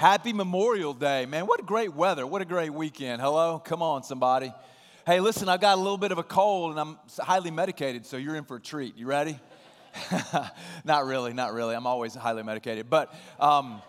Happy Memorial Day, man. What a great weather. What a great weekend. Hello? Come on, somebody. Hey, listen, I got a little bit of a cold and I'm highly medicated, so you're in for a treat. You ready? not really, not really. I'm always highly medicated. But, um,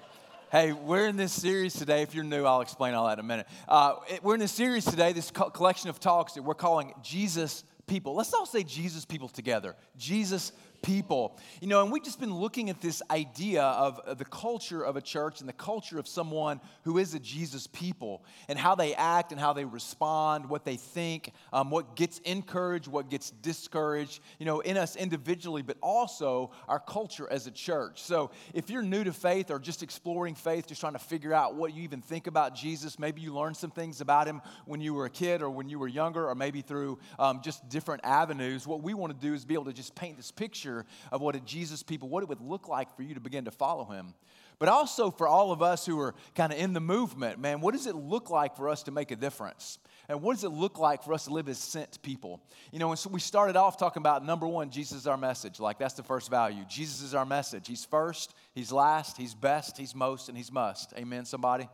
hey, we're in this series today. If you're new, I'll explain all that in a minute. Uh, it, we're in this series today, this co- collection of talks that we're calling Jesus People. Let's all say Jesus People together. Jesus people. You know, and we've just been looking at this idea of the culture of a church and the culture of someone who is a Jesus people and how they act and how they respond, what they think, um, what gets encouraged, what gets discouraged, you know, in us individually, but also our culture as a church. So if you're new to faith or just exploring faith, just trying to figure out what you even think about Jesus, maybe you learned some things about him when you were a kid or when you were younger, or maybe through um, just different avenues, what we want to do is be able to just paint this picture picture of what a Jesus people, what it would look like for you to begin to follow him. But also for all of us who are kind of in the movement, man, what does it look like for us to make a difference? And what does it look like for us to live as sent people? You know, and so we started off talking about number one, Jesus is our message. Like that's the first value. Jesus is our message. He's first, He's last, He's best, He's most, and He's must. Amen, somebody?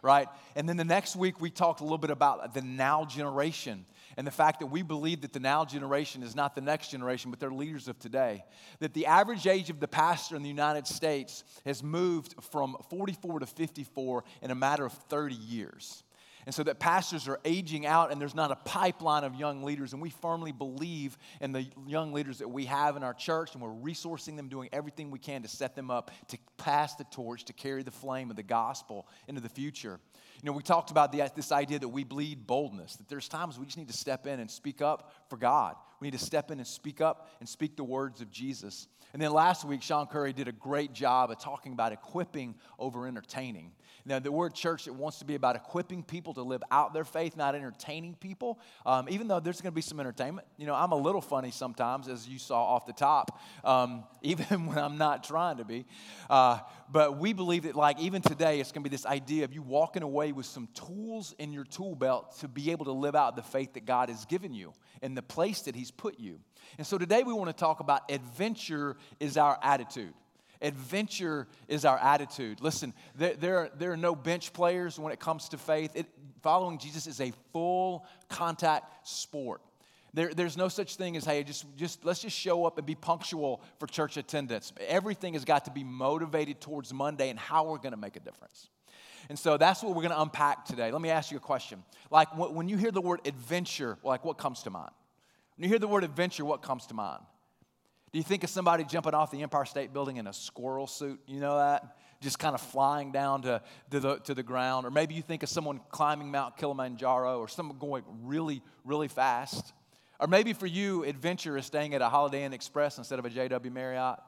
Right? And then the next week we talked a little bit about the now generation and the fact that we believe that the now generation is not the next generation, but they're leaders of today. That the average age of the pastor in the United States has moved from 44 to 54 in a matter of 30 years. And so that pastors are aging out and there's not a pipeline of young leaders. And we firmly believe in the young leaders that we have in our church, and we're resourcing them, doing everything we can to set them up to pass the torch, to carry the flame of the gospel into the future. You know, we talked about the, this idea that we bleed boldness, that there's times we just need to step in and speak up for God. We need to step in and speak up and speak the words of Jesus. And then last week, Sean Curry did a great job of talking about equipping over entertaining. Now, the word church it wants to be about equipping people to live out their faith, not entertaining people. Um, even though there's going to be some entertainment, you know, I'm a little funny sometimes, as you saw off the top, um, even when I'm not trying to be. Uh, but we believe that, like, even today, it's going to be this idea of you walking away with some tools in your tool belt to be able to live out the faith that God has given you and the place that He's put you. And so today we want to talk about adventure is our attitude. Adventure is our attitude. Listen, there, there, are, there are no bench players when it comes to faith. It, following Jesus is a full contact sport. There, there's no such thing as, hey, just, just let's just show up and be punctual for church attendance. Everything has got to be motivated towards Monday and how we're going to make a difference. And so that's what we're going to unpack today. Let me ask you a question. Like when you hear the word adventure, like what comes to mind? When you hear the word adventure, what comes to mind? Do you think of somebody jumping off the Empire State Building in a squirrel suit? You know that? Just kind of flying down to, to, the, to the ground. Or maybe you think of someone climbing Mount Kilimanjaro or someone going really, really fast. Or maybe for you, adventure is staying at a Holiday Inn Express instead of a JW Marriott.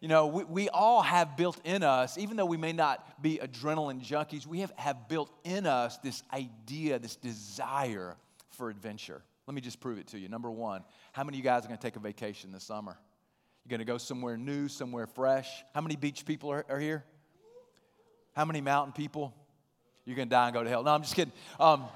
You know, we, we all have built in us, even though we may not be adrenaline junkies, we have, have built in us this idea, this desire for adventure. Let me just prove it to you. Number one, how many of you guys are going to take a vacation this summer? You're going to go somewhere new, somewhere fresh. How many beach people are, are here? How many mountain people? You're going to die and go to hell. No, I'm just kidding. Um,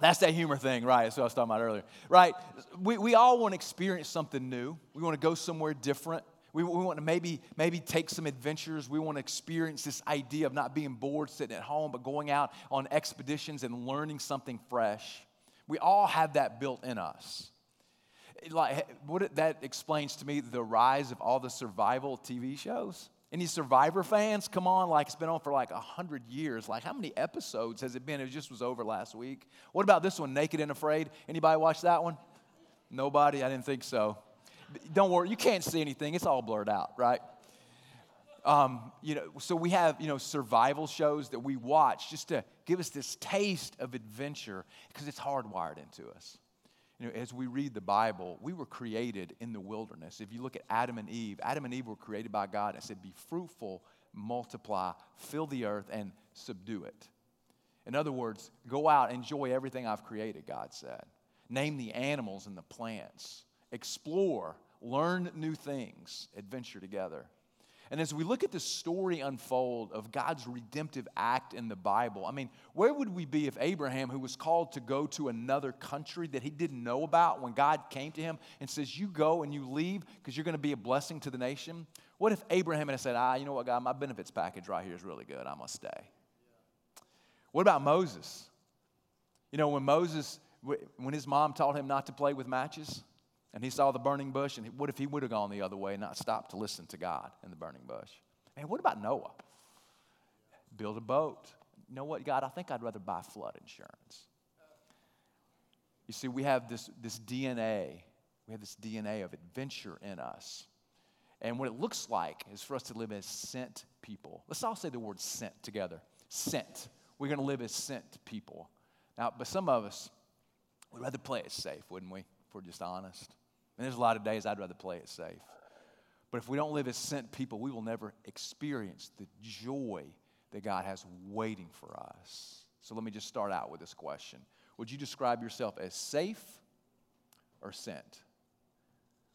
that's that humor thing, right? That's what I was talking about earlier. Right? We, we all want to experience something new. We want to go somewhere different. We, we want to maybe, maybe take some adventures. We want to experience this idea of not being bored sitting at home, but going out on expeditions and learning something fresh. We all have that built in us. Like, what it, that explains to me the rise of all the survival TV shows. Any Survivor fans? Come on, like it's been on for like a hundred years. Like, how many episodes has it been? It just was over last week. What about this one, Naked and Afraid? Anybody watch that one? Nobody? I didn't think so. Don't worry, you can't see anything. It's all blurred out, right? Um, you know, so we have you know survival shows that we watch just to give us this taste of adventure because it's hardwired into us. You know, as we read the Bible, we were created in the wilderness. If you look at Adam and Eve, Adam and Eve were created by God and said, "Be fruitful, multiply, fill the earth, and subdue it." In other words, go out, enjoy everything I've created. God said, name the animals and the plants, explore, learn new things, adventure together. And as we look at the story unfold of God's redemptive act in the Bible, I mean, where would we be if Abraham, who was called to go to another country that he didn't know about, when God came to him and says, You go and you leave because you're going to be a blessing to the nation? What if Abraham had said, ah, you know what, God, my benefits package right here is really good. I'm going to stay. What about Moses? You know, when Moses, when his mom taught him not to play with matches, and he saw the burning bush, and what if he would have gone the other way and not stopped to listen to God in the burning bush? And what about Noah? Build a boat. You know what, God, I think I'd rather buy flood insurance. You see, we have this, this DNA, we have this DNA of adventure in us. And what it looks like is for us to live as sent people. Let's all say the word sent together. Sent. We're going to live as sent people. Now, but some of us, we'd rather play it safe, wouldn't we? If we're just honest. And there's a lot of days I'd rather play it safe. But if we don't live as sent people, we will never experience the joy that God has waiting for us. So let me just start out with this question Would you describe yourself as safe or sent?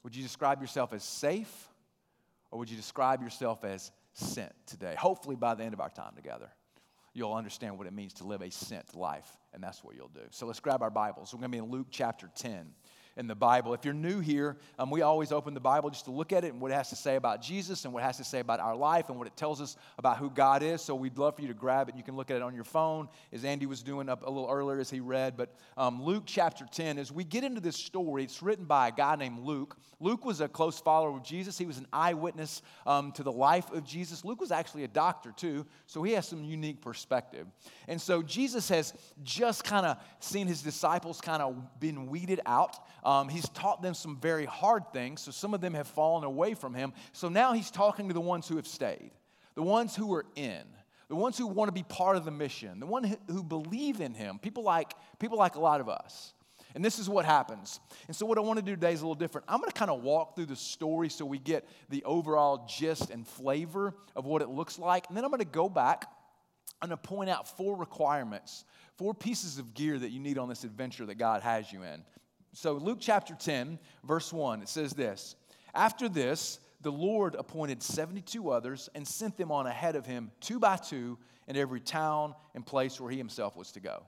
Would you describe yourself as safe or would you describe yourself as sent today? Hopefully, by the end of our time together, you'll understand what it means to live a sent life, and that's what you'll do. So let's grab our Bibles. We're going to be in Luke chapter 10 in the Bible. If you're new here, um, we always open the Bible just to look at it and what it has to say about Jesus and what it has to say about our life and what it tells us about who God is. So we'd love for you to grab it. And you can look at it on your phone, as Andy was doing up a little earlier as he read. But um, Luke chapter 10, as we get into this story, it's written by a guy named Luke. Luke was a close follower of Jesus. He was an eyewitness um, to the life of Jesus. Luke was actually a doctor too, so he has some unique perspective. And so Jesus has just kind of seen his disciples kind of been weeded out. Um, he's taught them some very hard things, so some of them have fallen away from him. So now he's talking to the ones who have stayed, the ones who are in, the ones who want to be part of the mission, the ones who believe in him, people like, people like a lot of us. And this is what happens. And so, what I want to do today is a little different. I'm going to kind of walk through the story so we get the overall gist and flavor of what it looks like. And then I'm going to go back and to point out four requirements, four pieces of gear that you need on this adventure that God has you in. So, Luke chapter 10, verse 1, it says this After this, the Lord appointed 72 others and sent them on ahead of him, two by two, in every town and place where he himself was to go.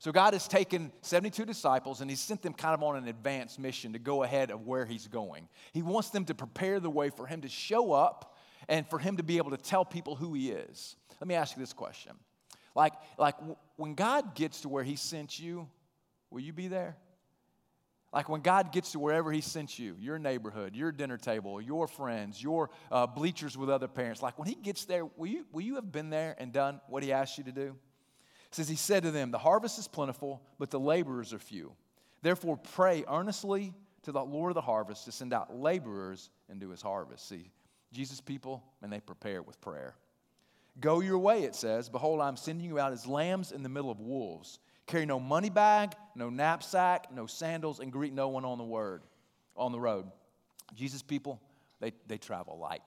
So, God has taken 72 disciples and He sent them kind of on an advanced mission to go ahead of where He's going. He wants them to prepare the way for Him to show up and for Him to be able to tell people who He is. Let me ask you this question. Like, like when God gets to where He sent you, will you be there? Like when God gets to wherever He sent you, your neighborhood, your dinner table, your friends, your uh, bleachers with other parents, like when He gets there, will you, will you have been there and done what He asked you to do? It says, He said to them, The harvest is plentiful, but the laborers are few. Therefore, pray earnestly to the Lord of the harvest to send out laborers into His harvest. See, Jesus' people, and they prepare with prayer. Go your way, it says. Behold, I'm sending you out as lambs in the middle of wolves. Carry no money bag, no knapsack, no sandals, and greet no one on the word, on the road. Jesus people, they, they travel light.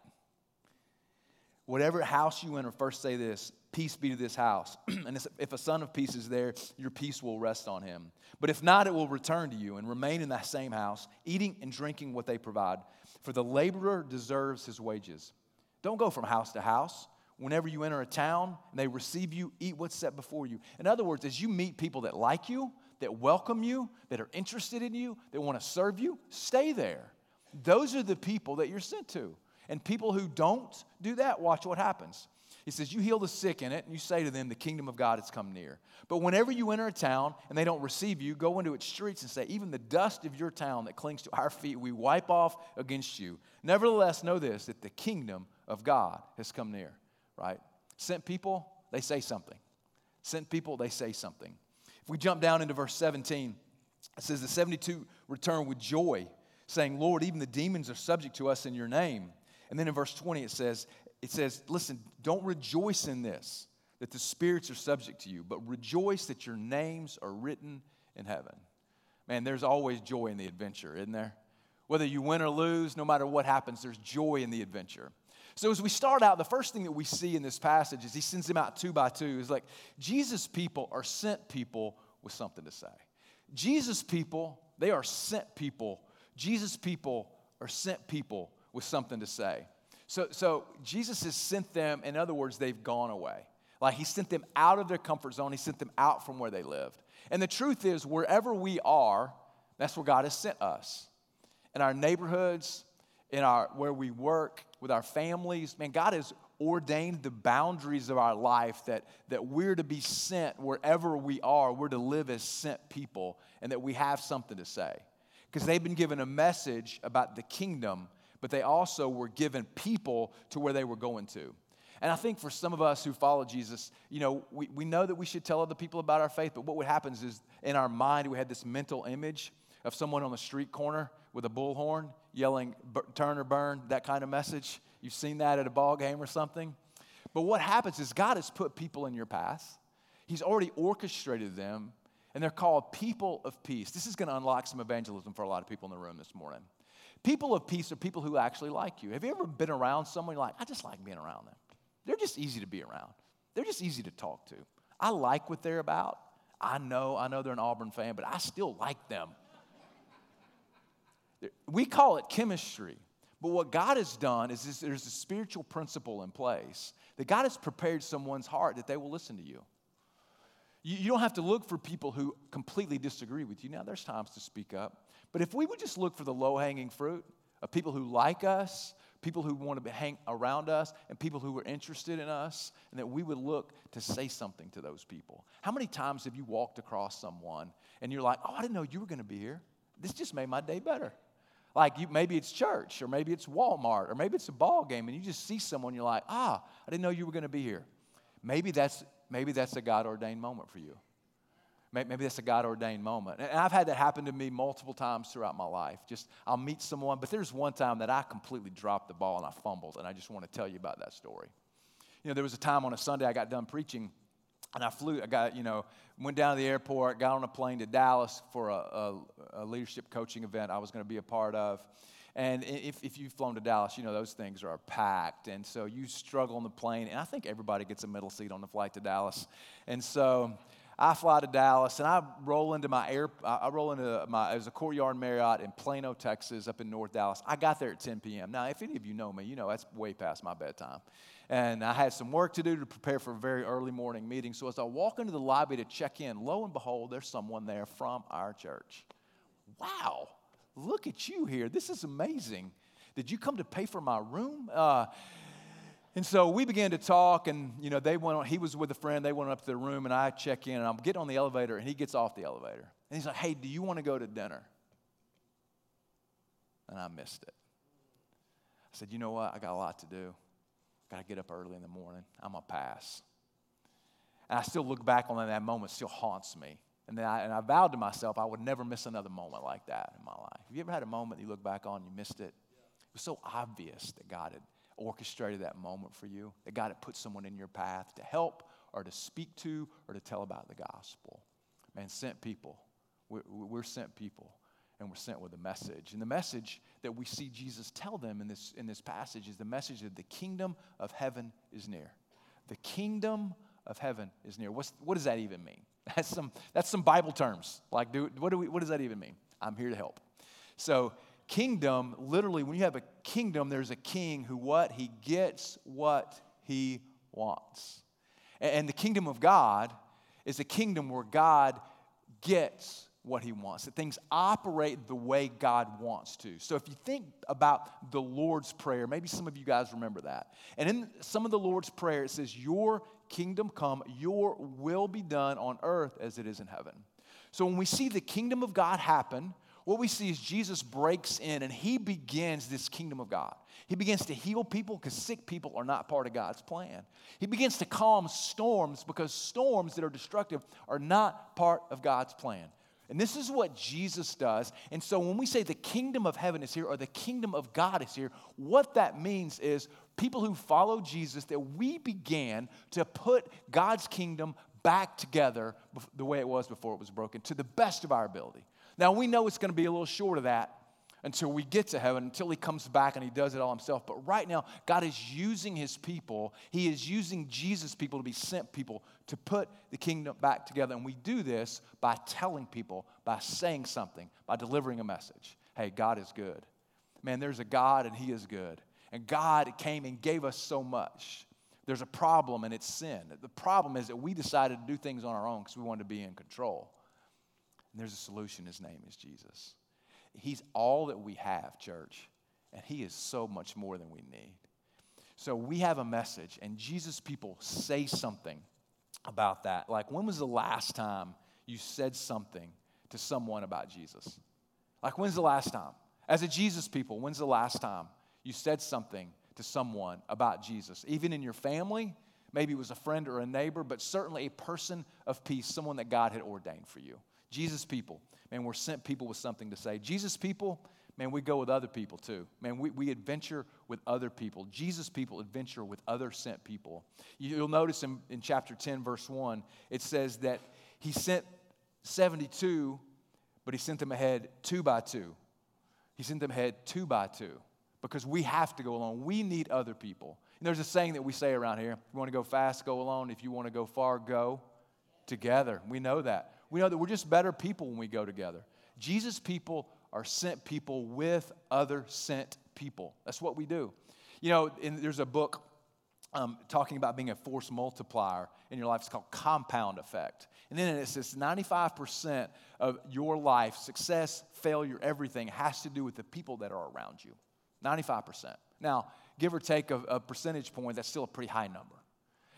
Whatever house you enter, first say this Peace be to this house. and if a son of peace is there, your peace will rest on him. But if not, it will return to you and remain in that same house, eating and drinking what they provide. For the laborer deserves his wages. Don't go from house to house whenever you enter a town and they receive you, eat what's set before you. In other words, as you meet people that like you, that welcome you, that are interested in you, that want to serve you, stay there. Those are the people that you're sent to. And people who don't do that, watch what happens. He says, You heal the sick in it, and you say to them, The kingdom of God has come near. But whenever you enter a town and they don't receive you, go into its streets and say, Even the dust of your town that clings to our feet, we wipe off against you. Nevertheless, know this that the kingdom of God has come near right? Sent people, they say something. Sent people, they say something. If we jump down into verse 17, it says, The 72 return with joy, saying, Lord, even the demons are subject to us in your name. And then in verse 20, it says, it says, Listen, don't rejoice in this, that the spirits are subject to you, but rejoice that your names are written in heaven. Man, there's always joy in the adventure, isn't there? Whether you win or lose, no matter what happens, there's joy in the adventure. So, as we start out, the first thing that we see in this passage is he sends them out two by two. Is like Jesus' people are sent people with something to say. Jesus' people, they are sent people. Jesus' people are sent people with something to say. So, so Jesus has sent them, in other words, they've gone away. Like he sent them out of their comfort zone, he sent them out from where they lived. And the truth is, wherever we are, that's where God has sent us. In our neighborhoods, in our where we work, with our families. Man, God has ordained the boundaries of our life that, that we're to be sent wherever we are. We're to live as sent people and that we have something to say. Because they've been given a message about the kingdom, but they also were given people to where they were going to. And I think for some of us who follow Jesus, you know, we, we know that we should tell other people about our faith, but what happens is in our mind, we had this mental image of someone on the street corner with a bullhorn yelling, turn or burn, that kind of message. You've seen that at a ball game or something. But what happens is God has put people in your path, He's already orchestrated them, and they're called people of peace. This is going to unlock some evangelism for a lot of people in the room this morning. People of peace are people who actually like you. Have you ever been around someone like, I just like being around them? They're just easy to be around. They're just easy to talk to. I like what they're about. I know, I know they're an Auburn fan, but I still like them. We call it chemistry. But what God has done is there's a spiritual principle in place that God has prepared someone's heart that they will listen to you. You don't have to look for people who completely disagree with you. Now, there's times to speak up. But if we would just look for the low hanging fruit of people who like us, people who want to hang around us, and people who are interested in us, and that we would look to say something to those people. How many times have you walked across someone and you're like, oh, I didn't know you were going to be here? This just made my day better. Like you, maybe it's church, or maybe it's Walmart, or maybe it's a ball game, and you just see someone, you're like, ah, I didn't know you were going to be here. Maybe that's maybe that's a God ordained moment for you. Maybe that's a God ordained moment. And I've had that happen to me multiple times throughout my life. Just, I'll meet someone, but there's one time that I completely dropped the ball and I fumbled, and I just want to tell you about that story. You know, there was a time on a Sunday I got done preaching, and I flew, I got, you know, went down to the airport, got on a plane to Dallas for a, a, a leadership coaching event I was going to be a part of. And if, if you've flown to Dallas, you know those things are packed. And so you struggle on the plane. And I think everybody gets a middle seat on the flight to Dallas. And so I fly to Dallas and I roll into my air, I roll into my, it was a Courtyard Marriott in Plano, Texas, up in North Dallas. I got there at 10 p.m. Now, if any of you know me, you know that's way past my bedtime. And I had some work to do to prepare for a very early morning meeting. So as I walk into the lobby to check in, lo and behold, there's someone there from our church. Wow, look at you here. This is amazing. Did you come to pay for my room? Uh, and so we began to talk, and you know, they went on, he was with a friend, they went up to their room, and I check in, and I'm getting on the elevator, and he gets off the elevator. And he's like, Hey, do you want to go to dinner? And I missed it. I said, You know what? I got a lot to do. To get up early in the morning. I'm going to pass. And I still look back on that moment, still haunts me. And, then I, and I vowed to myself I would never miss another moment like that in my life. Have you ever had a moment you look back on and you missed it? It was so obvious that God had orchestrated that moment for you, that God had put someone in your path to help or to speak to or to tell about the gospel. Man, sent people. We're, we're sent people and we're sent with a message. And the message that we see Jesus tell them in this, in this passage is the message that the kingdom of heaven is near. The kingdom of heaven is near. What's, what does that even mean? That's some, that's some Bible terms. Like, do, what, do we, what does that even mean? I'm here to help. So, kingdom, literally, when you have a kingdom, there's a king who what? He gets what he wants. And the kingdom of God is a kingdom where God gets what he wants, that things operate the way God wants to. So if you think about the Lord's Prayer, maybe some of you guys remember that. And in some of the Lord's Prayer, it says, Your kingdom come, your will be done on earth as it is in heaven. So when we see the kingdom of God happen, what we see is Jesus breaks in and he begins this kingdom of God. He begins to heal people because sick people are not part of God's plan. He begins to calm storms because storms that are destructive are not part of God's plan. And this is what Jesus does. And so when we say the kingdom of heaven is here or the kingdom of God is here, what that means is people who follow Jesus, that we began to put God's kingdom back together the way it was before it was broken to the best of our ability. Now, we know it's going to be a little short of that until we get to heaven, until he comes back and he does it all himself. But right now, God is using his people. He is using Jesus' people to be sent people to put the kingdom back together. And we do this by telling people, by saying something, by delivering a message. Hey, God is good. Man, there's a God and he is good. And God came and gave us so much. There's a problem and it's sin. The problem is that we decided to do things on our own because we wanted to be in control. And there's a solution. His name is Jesus. He's all that we have, church. And He is so much more than we need. So we have a message, and Jesus people say something about that. Like, when was the last time you said something to someone about Jesus? Like, when's the last time? As a Jesus people, when's the last time you said something to someone about Jesus? Even in your family, maybe it was a friend or a neighbor, but certainly a person of peace, someone that God had ordained for you. Jesus people, man, we're sent people with something to say. Jesus people, man, we go with other people too. Man, we, we adventure with other people. Jesus people adventure with other sent people. You'll notice in, in chapter 10, verse 1, it says that he sent 72, but he sent them ahead two by two. He sent them ahead two by two because we have to go alone. We need other people. And there's a saying that we say around here if you want to go fast, go alone. If you want to go far, go together. We know that. We know that we're just better people when we go together. Jesus people are sent people with other sent people. That's what we do. You know, in, there's a book um, talking about being a force multiplier in your life. It's called Compound Effect. And then it says 95% of your life, success, failure, everything, has to do with the people that are around you. 95%. Now, give or take a, a percentage point, that's still a pretty high number.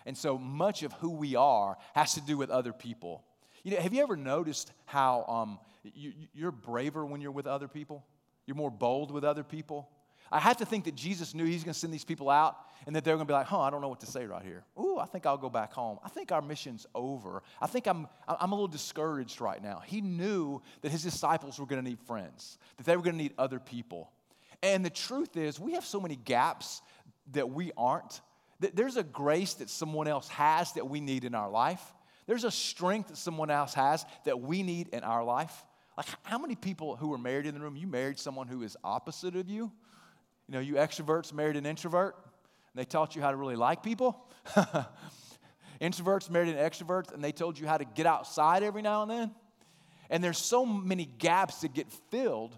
And so much of who we are has to do with other people. You know, have you ever noticed how um, you, you're braver when you're with other people? You're more bold with other people? I have to think that Jesus knew he's going to send these people out and that they're going to be like, huh, I don't know what to say right here. Ooh, I think I'll go back home. I think our mission's over. I think I'm, I'm a little discouraged right now. He knew that his disciples were going to need friends, that they were going to need other people. And the truth is, we have so many gaps that we aren't. There's a grace that someone else has that we need in our life. There's a strength that someone else has that we need in our life. Like, how many people who are married in the room, you married someone who is opposite of you? You know, you extroverts married an introvert, and they taught you how to really like people. Introverts married an extrovert, and they told you how to get outside every now and then. And there's so many gaps that get filled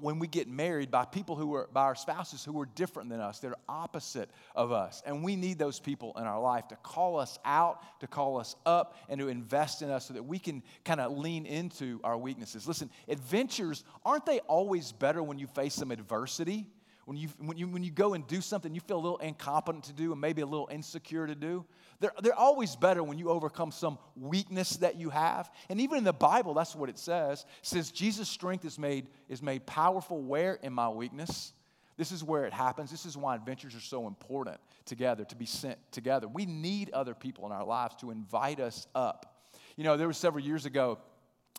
when we get married by people who are by our spouses who are different than us they're opposite of us. And we need those people in our life to call us out to call us up and to invest in us so that we can kind of lean into our weaknesses. Listen adventures aren't they always better when you face some adversity when you, when, you, when you go and do something you feel a little incompetent to do and maybe a little insecure to do, they're, they're always better when you overcome some weakness that you have. And even in the Bible, that's what it says. It says, Jesus' strength is made, is made powerful where? In my weakness. This is where it happens. This is why adventures are so important together, to be sent together. We need other people in our lives to invite us up. You know, there was several years ago,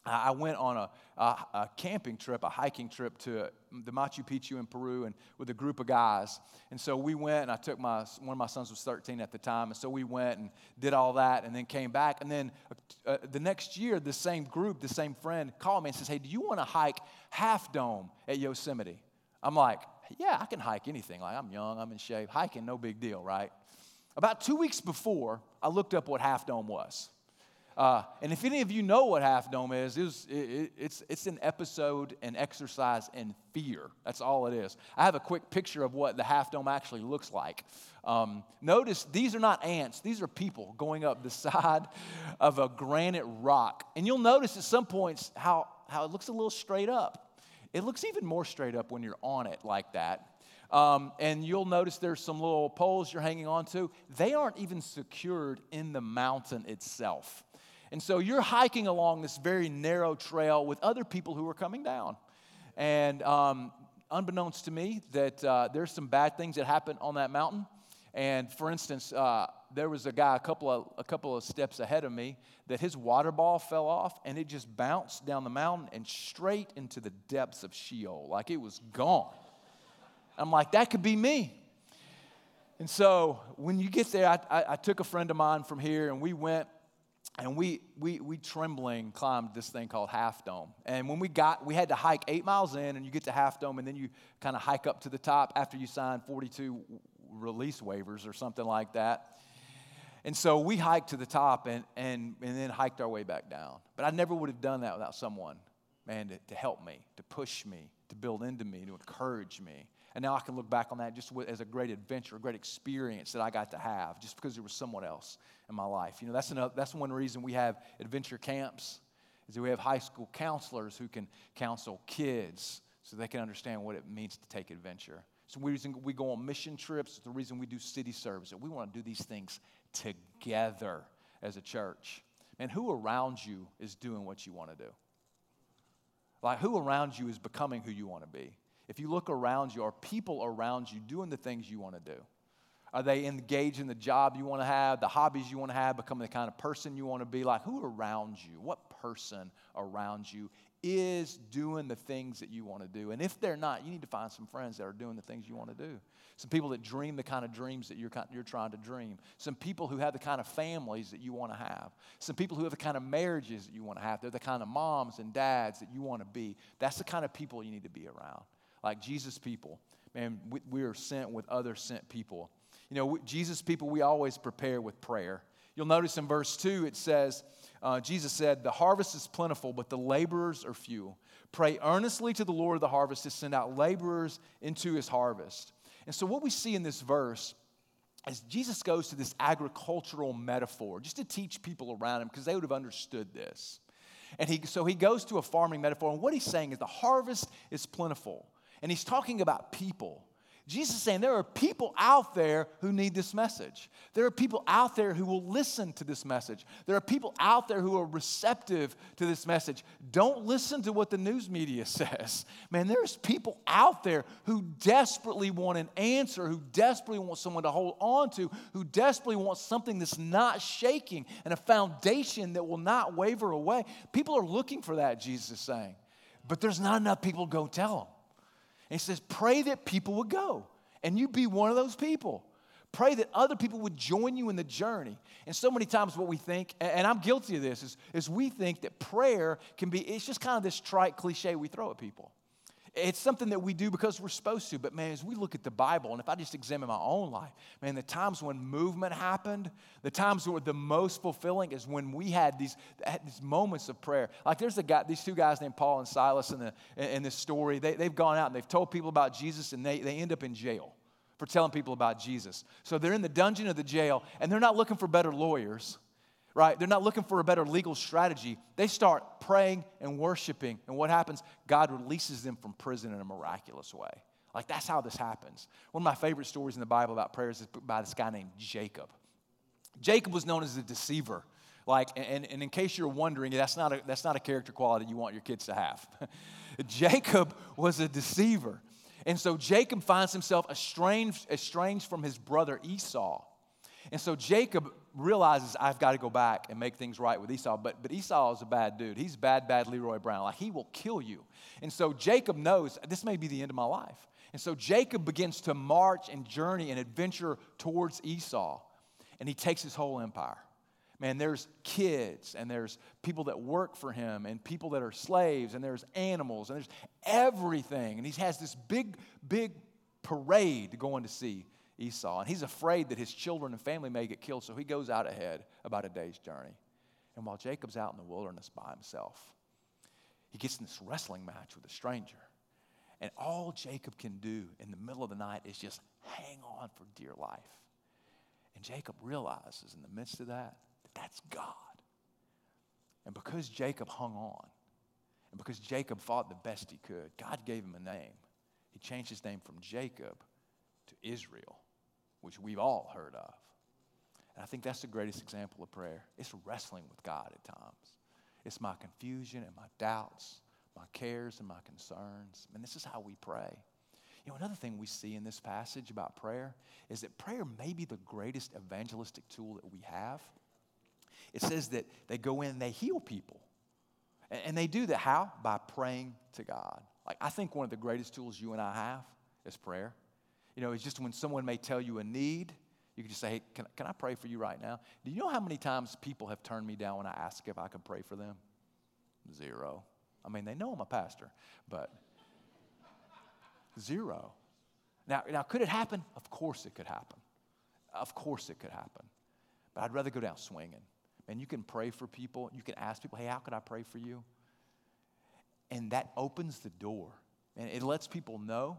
I went on a, a, a, camping trip, a hiking trip to the Machu Picchu in Peru, and with a group of guys. And so we went, and I took my one of my sons was 13 at the time, and so we went and did all that, and then came back. And then uh, the next year, the same group, the same friend, called me and says, "Hey, do you want to hike Half Dome at Yosemite?" I'm like, "Yeah, I can hike anything. Like I'm young, I'm in shape. Hiking, no big deal, right?" About two weeks before, I looked up what Half Dome was. Uh, and if any of you know what Half Dome is, it was, it, it's, it's an episode, an exercise in fear. That's all it is. I have a quick picture of what the Half Dome actually looks like. Um, notice these are not ants, these are people going up the side of a granite rock. And you'll notice at some points how, how it looks a little straight up. It looks even more straight up when you're on it like that. Um, and you'll notice there's some little poles you're hanging onto. They aren't even secured in the mountain itself. And so you're hiking along this very narrow trail with other people who are coming down. And um, unbeknownst to me, that uh, there's some bad things that happen on that mountain. And for instance, uh, there was a guy a couple of a couple of steps ahead of me that his water ball fell off and it just bounced down the mountain and straight into the depths of Sheol, like it was gone. I'm like, that could be me. And so when you get there, I, I, I took a friend of mine from here and we went and we, we, we trembling climbed this thing called Half Dome. And when we got, we had to hike eight miles in, and you get to Half Dome, and then you kind of hike up to the top after you sign 42 release waivers or something like that. And so we hiked to the top and, and, and then hiked our way back down. But I never would have done that without someone, man, to, to help me, to push me, to build into me, to encourage me. And now I can look back on that just as a great adventure, a great experience that I got to have just because there was someone else in my life. You know, that's, another, that's one reason we have adventure camps, is that we have high school counselors who can counsel kids so they can understand what it means to take adventure. The reason we go on mission trips. It's the reason we do city service. We want to do these things together as a church. And who around you is doing what you want to do? Like, who around you is becoming who you want to be? If you look around you, are people around you doing the things you want to do? Are they engaged in the job you want to have, the hobbies you want to have, becoming the kind of person you want to be? Like, who around you? What person around you is doing the things that you want to do? And if they're not, you need to find some friends that are doing the things you want to do. Some people that dream the kind of dreams that you're, you're trying to dream. Some people who have the kind of families that you want to have. Some people who have the kind of marriages that you want to have. They're the kind of moms and dads that you want to be. That's the kind of people you need to be around. Like Jesus people. Man, we, we are sent with other sent people. You know, Jesus people, we always prepare with prayer. You'll notice in verse 2, it says, uh, Jesus said, The harvest is plentiful, but the laborers are few. Pray earnestly to the Lord of the harvest to send out laborers into his harvest. And so, what we see in this verse is Jesus goes to this agricultural metaphor just to teach people around him because they would have understood this. And he, so he goes to a farming metaphor, and what he's saying is the harvest is plentiful. And he's talking about people. Jesus is saying there are people out there who need this message. There are people out there who will listen to this message. There are people out there who are receptive to this message. Don't listen to what the news media says. Man, there's people out there who desperately want an answer, who desperately want someone to hold on to, who desperately want something that's not shaking and a foundation that will not waver away. People are looking for that, Jesus is saying. But there's not enough people to go tell them. And he says, pray that people would go. And you be one of those people. Pray that other people would join you in the journey. And so many times, what we think, and I'm guilty of this, is, is we think that prayer can be, it's just kind of this trite cliche we throw at people. It's something that we do because we're supposed to. But man, as we look at the Bible, and if I just examine my own life, man, the times when movement happened, the times that were the most fulfilling is when we had these, had these moments of prayer. Like there's a guy, these two guys named Paul and Silas in, the, in this story. They, they've gone out and they've told people about Jesus, and they, they end up in jail for telling people about Jesus. So they're in the dungeon of the jail, and they're not looking for better lawyers right? They're not looking for a better legal strategy. They start praying and worshiping. And what happens? God releases them from prison in a miraculous way. Like that's how this happens. One of my favorite stories in the Bible about prayers is by this guy named Jacob. Jacob was known as a deceiver. Like, and, and in case you're wondering, that's not a, that's not a character quality you want your kids to have. Jacob was a deceiver. And so Jacob finds himself estranged, estranged from his brother Esau. And so Jacob realizes I've got to go back and make things right with Esau. But, but Esau is a bad dude. He's bad, bad Leroy Brown. Like he will kill you. And so Jacob knows this may be the end of my life. And so Jacob begins to march and journey and adventure towards Esau. And he takes his whole empire. Man, there's kids and there's people that work for him and people that are slaves and there's animals and there's everything. And he has this big, big parade going to see Esau. And he's afraid that his children and family may get killed, so he goes out ahead about a day's journey. And while Jacob's out in the wilderness by himself, he gets in this wrestling match with a stranger. And all Jacob can do in the middle of the night is just hang on for dear life. And Jacob realizes in the midst of that, that that's God. And because Jacob hung on, and because Jacob fought the best he could, God gave him a name. He changed his name from Jacob to Israel which we've all heard of. And I think that's the greatest example of prayer. It's wrestling with God at times. It's my confusion and my doubts, my cares and my concerns. And this is how we pray. You know, another thing we see in this passage about prayer is that prayer may be the greatest evangelistic tool that we have. It says that they go in and they heal people. And they do that how? By praying to God. Like, I think one of the greatest tools you and I have is prayer. You know, it's just when someone may tell you a need, you can just say, hey, can, can I pray for you right now? Do you know how many times people have turned me down when I ask if I can pray for them? Zero. I mean, they know I'm a pastor, but zero. Now, now, could it happen? Of course it could happen. Of course it could happen. But I'd rather go down swinging. And you can pray for people. You can ask people, hey, how could I pray for you? And that opens the door. And it lets people know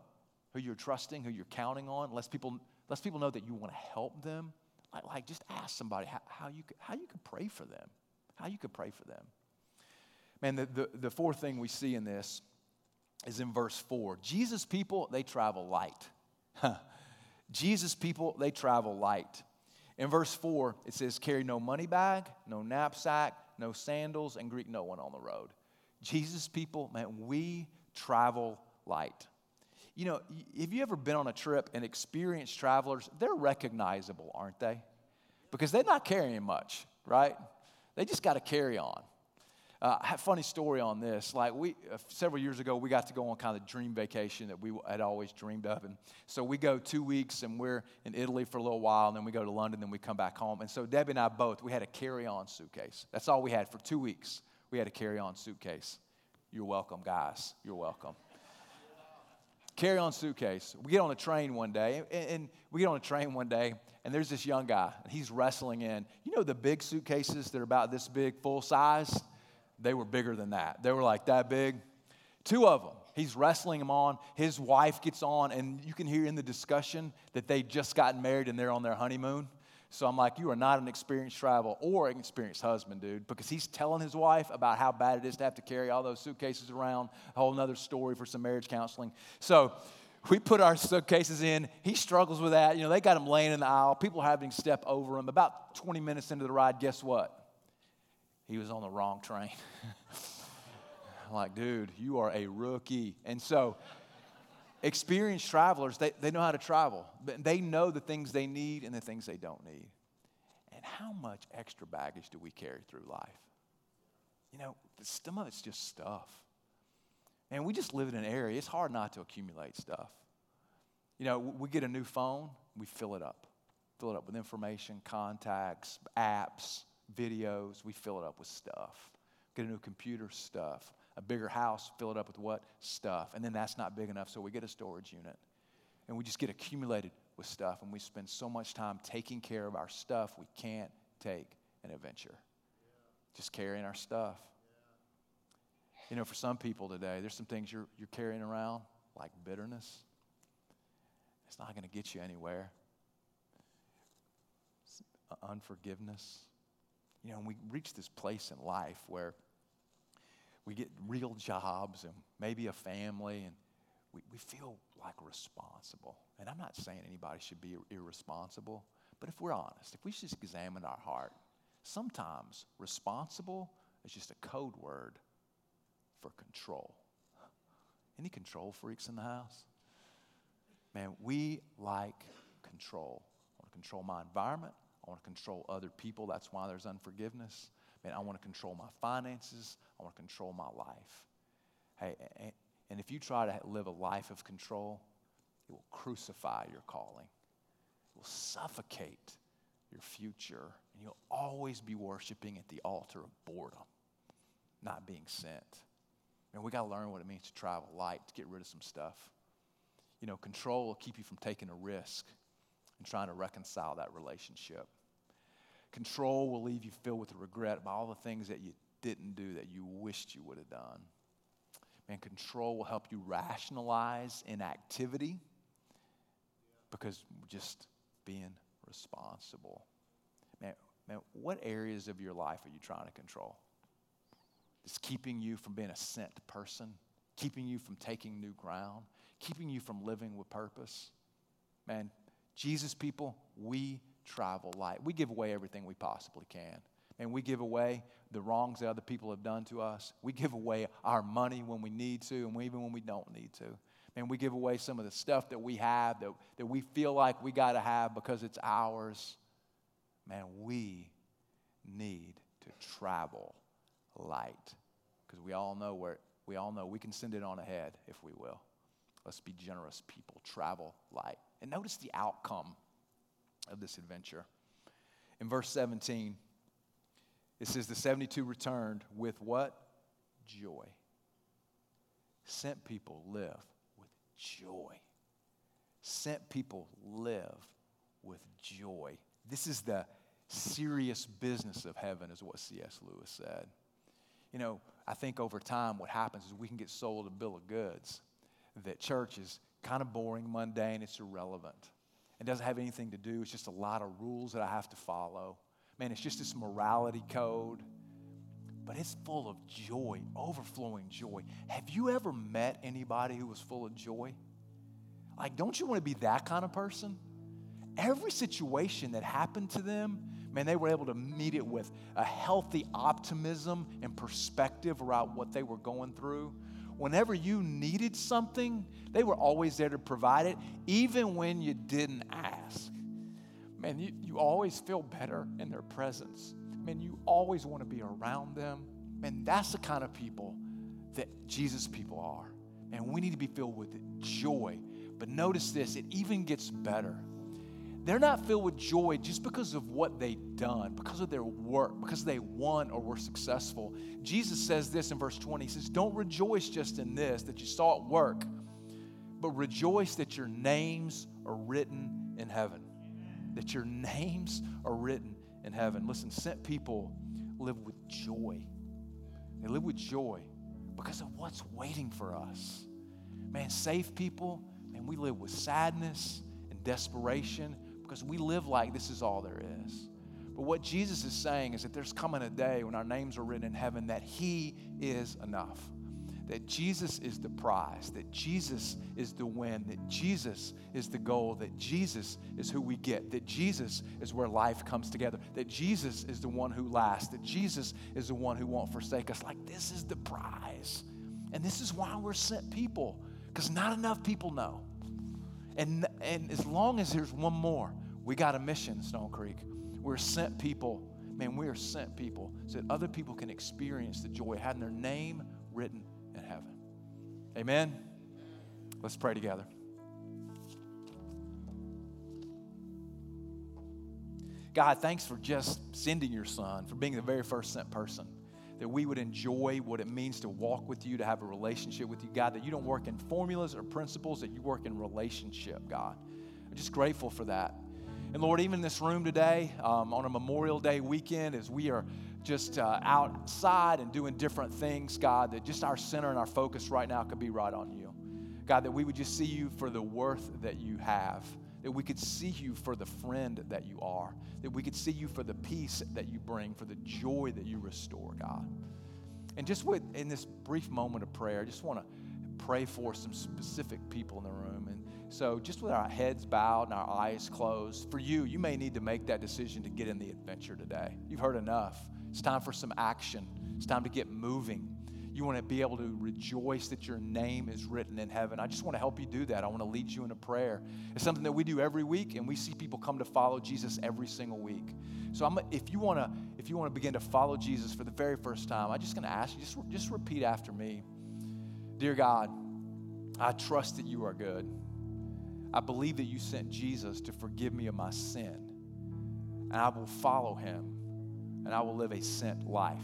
who you're trusting, who you're counting on. Lets people, lets people know that you want to help them. Like, like just ask somebody how, how, you could, how you could pray for them. How you could pray for them. Man, the, the, the fourth thing we see in this is in verse 4. Jesus' people, they travel light. Jesus people, they travel light. In verse 4, it says, Carry no money bag, no knapsack, no sandals, and greet no one on the road. Jesus people, man, we travel light. You know, have you ever been on a trip and experienced travelers? They're recognizable, aren't they? Because they're not carrying much, right? They just got to carry on. Uh, funny story on this. Like we, uh, several years ago, we got to go on kind of dream vacation that we had always dreamed of. And so we go two weeks and we're in Italy for a little while, and then we go to London, then we come back home. And so Debbie and I both, we had a carry-on suitcase. That's all we had for two weeks. We had a carry-on suitcase. You're welcome, guys. You're welcome. Carry-on suitcase. We get on a train one day, and, and we get on a train one day, and there's this young guy. And he's wrestling in. You know the big suitcases that are about this big, full size? They were bigger than that. They were like that big. Two of them. He's wrestling them on. His wife gets on, and you can hear in the discussion that they just got married and they're on their honeymoon. So I'm like, you are not an experienced travel or an experienced husband, dude, because he's telling his wife about how bad it is to have to carry all those suitcases around. A whole nother story for some marriage counseling. So we put our suitcases in. He struggles with that. You know, they got him laying in the aisle. People having to step over him. About 20 minutes into the ride, guess what? he was on the wrong train. I'm like, dude, you are a rookie. And so, experienced travelers, they, they know how to travel. They know the things they need and the things they don't need. And how much extra baggage do we carry through life? You know, some of it's just stuff. And we just live in an area, it's hard not to accumulate stuff. You know, we get a new phone, we fill it up. Fill it up with information, contacts, apps, videos, we fill it up with stuff. Get a new computer, stuff. A bigger house, fill it up with what? Stuff. And then that's not big enough, so we get a storage unit. And we just get accumulated with stuff, and we spend so much time taking care of our stuff, we can't take an adventure. Just carrying our stuff. You know, for some people today, there's some things you're, you're carrying around, like bitterness. It's not going to get you anywhere. Uh, unforgiveness. You know, and we reach this place in life where we get real jobs and maybe a family, and we, we feel like responsible. And I'm not saying anybody should be irresponsible, but if we're honest, if we just examine our heart, sometimes responsible is just a code word for control. Any control freaks in the house? Man, we like control. I want to control my environment. I want to control other people. That's why there's unforgiveness. Man, I want to control my finances. I want to control my life. Hey, and if you try to live a life of control, it will crucify your calling. It will suffocate your future. And you'll always be worshiping at the altar of boredom, not being sent. And we got to learn what it means to travel light, to get rid of some stuff. You know, control will keep you from taking a risk and trying to reconcile that relationship. Control will leave you filled with regret about all the things that you didn't do that you wished you would have done. Man, control will help you rationalize inactivity because just being responsible. Man, man, what areas of your life are you trying to control? It's keeping you from being a sent person, keeping you from taking new ground, keeping you from living with purpose. Man, Jesus people, we travel light. We give away everything we possibly can. And we give away the wrongs that other people have done to us. We give away our money when we need to, and even when we don't need to. And we give away some of the stuff that we have that, that we feel like we got to have because it's ours. Man, we need to travel light because we all know where we all know we can send it on ahead if we will. Let's be generous people. Travel light. And notice the outcome of this adventure. In verse 17, it says, The 72 returned with what? Joy. Sent people live with joy. Sent people live with joy. This is the serious business of heaven, is what C.S. Lewis said. You know, I think over time what happens is we can get sold a bill of goods that church is kind of boring, mundane, it's irrelevant. It doesn't have anything to do, it's just a lot of rules that I have to follow. Man, it's just this morality code, but it's full of joy, overflowing joy. Have you ever met anybody who was full of joy? Like, don't you want to be that kind of person? Every situation that happened to them, man, they were able to meet it with a healthy optimism and perspective around what they were going through. Whenever you needed something, they were always there to provide it, even when you didn't ask. Man, you, you always feel better in their presence. Man, you always want to be around them. Man, that's the kind of people that Jesus people are. And we need to be filled with joy. But notice this, it even gets better. They're not filled with joy just because of what they've done, because of their work, because they won or were successful. Jesus says this in verse 20. He says, Don't rejoice just in this, that you saw it work, but rejoice that your names are written in heaven. That your names are written in heaven. Listen, sent people live with joy. They live with joy because of what's waiting for us. Man, saved people, man, we live with sadness and desperation because we live like this is all there is. But what Jesus is saying is that there's coming a day when our names are written in heaven that He is enough. That Jesus is the prize, that Jesus is the win, that Jesus is the goal, that Jesus is who we get, that Jesus is where life comes together, that Jesus is the one who lasts, that Jesus is the one who won't forsake us. Like, this is the prize. And this is why we're sent people, because not enough people know. And, and as long as there's one more, we got a mission, Stone Creek. We're sent people. Man, we are sent people so that other people can experience the joy of having their name written in heaven. Amen? Let's pray together. God, thanks for just sending your son, for being the very first sent person that we would enjoy what it means to walk with you, to have a relationship with you, God, that you don't work in formulas or principles, that you work in relationship, God. I'm just grateful for that. And Lord, even in this room today, um, on a Memorial Day weekend, as we are just uh, outside and doing different things, God, that just our center and our focus right now could be right on you. God, that we would just see you for the worth that you have that we could see you for the friend that you are, that we could see you for the peace that you bring, for the joy that you restore, God. And just with in this brief moment of prayer, I just want to pray for some specific people in the room. And so, just with our heads bowed and our eyes closed, for you, you may need to make that decision to get in the adventure today. You've heard enough. It's time for some action. It's time to get moving you want to be able to rejoice that your name is written in heaven. I just want to help you do that. I want to lead you in a prayer. It's something that we do every week, and we see people come to follow Jesus every single week. So I'm, if you want to, if you want to begin to follow Jesus for the very first time, I'm just going to ask you just just repeat after me. Dear God, I trust that you are good. I believe that you sent Jesus to forgive me of my sin, and I will follow him, and I will live a sent life.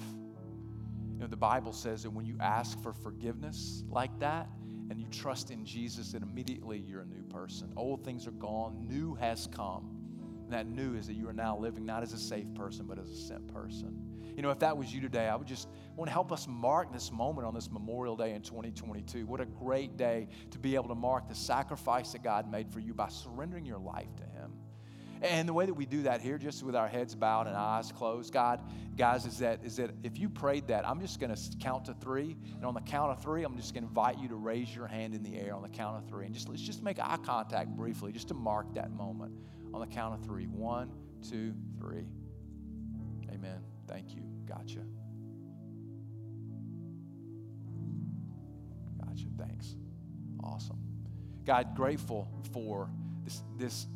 You know, the Bible says that when you ask for forgiveness like that and you trust in Jesus, that immediately you're a new person. Old things are gone, new has come. And that new is that you are now living not as a safe person, but as a sent person. You know, if that was you today, I would just want to help us mark this moment on this Memorial Day in 2022. What a great day to be able to mark the sacrifice that God made for you by surrendering your life to Him. And the way that we do that here, just with our heads bowed and eyes closed, God, guys, is that is that if you prayed that, I'm just going to count to three, and on the count of three, I'm just going to invite you to raise your hand in the air on the count of three, and just let's just make eye contact briefly, just to mark that moment on the count of three. One, two, three. Amen. Thank you. Gotcha. Gotcha. Thanks. Awesome. God, grateful for this this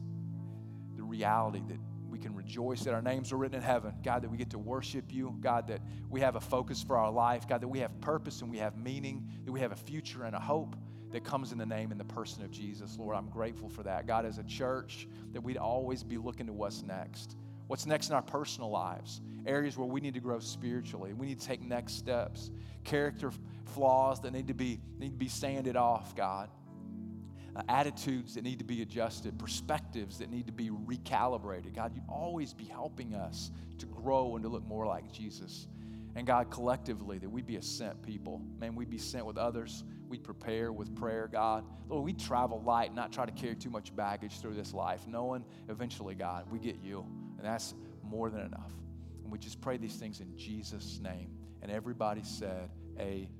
reality that we can rejoice that our names are written in heaven. God, that we get to worship you. God, that we have a focus for our life. God, that we have purpose and we have meaning, that we have a future and a hope that comes in the name and the person of Jesus. Lord, I'm grateful for that. God, as a church, that we'd always be looking to what's next. What's next in our personal lives? Areas where we need to grow spiritually. We need to take next steps. Character flaws that need to be, need to be sanded off, God uh, attitudes that need to be adjusted, perspectives that need to be recalibrated. God, you'd always be helping us to grow and to look more like Jesus. And God, collectively, that we'd be a sent people. Man, we'd be sent with others. We'd prepare with prayer, God. Lord, we travel light, not try to carry too much baggage through this life, knowing eventually, God, we get you. And that's more than enough. And we just pray these things in Jesus' name. And everybody said, Amen.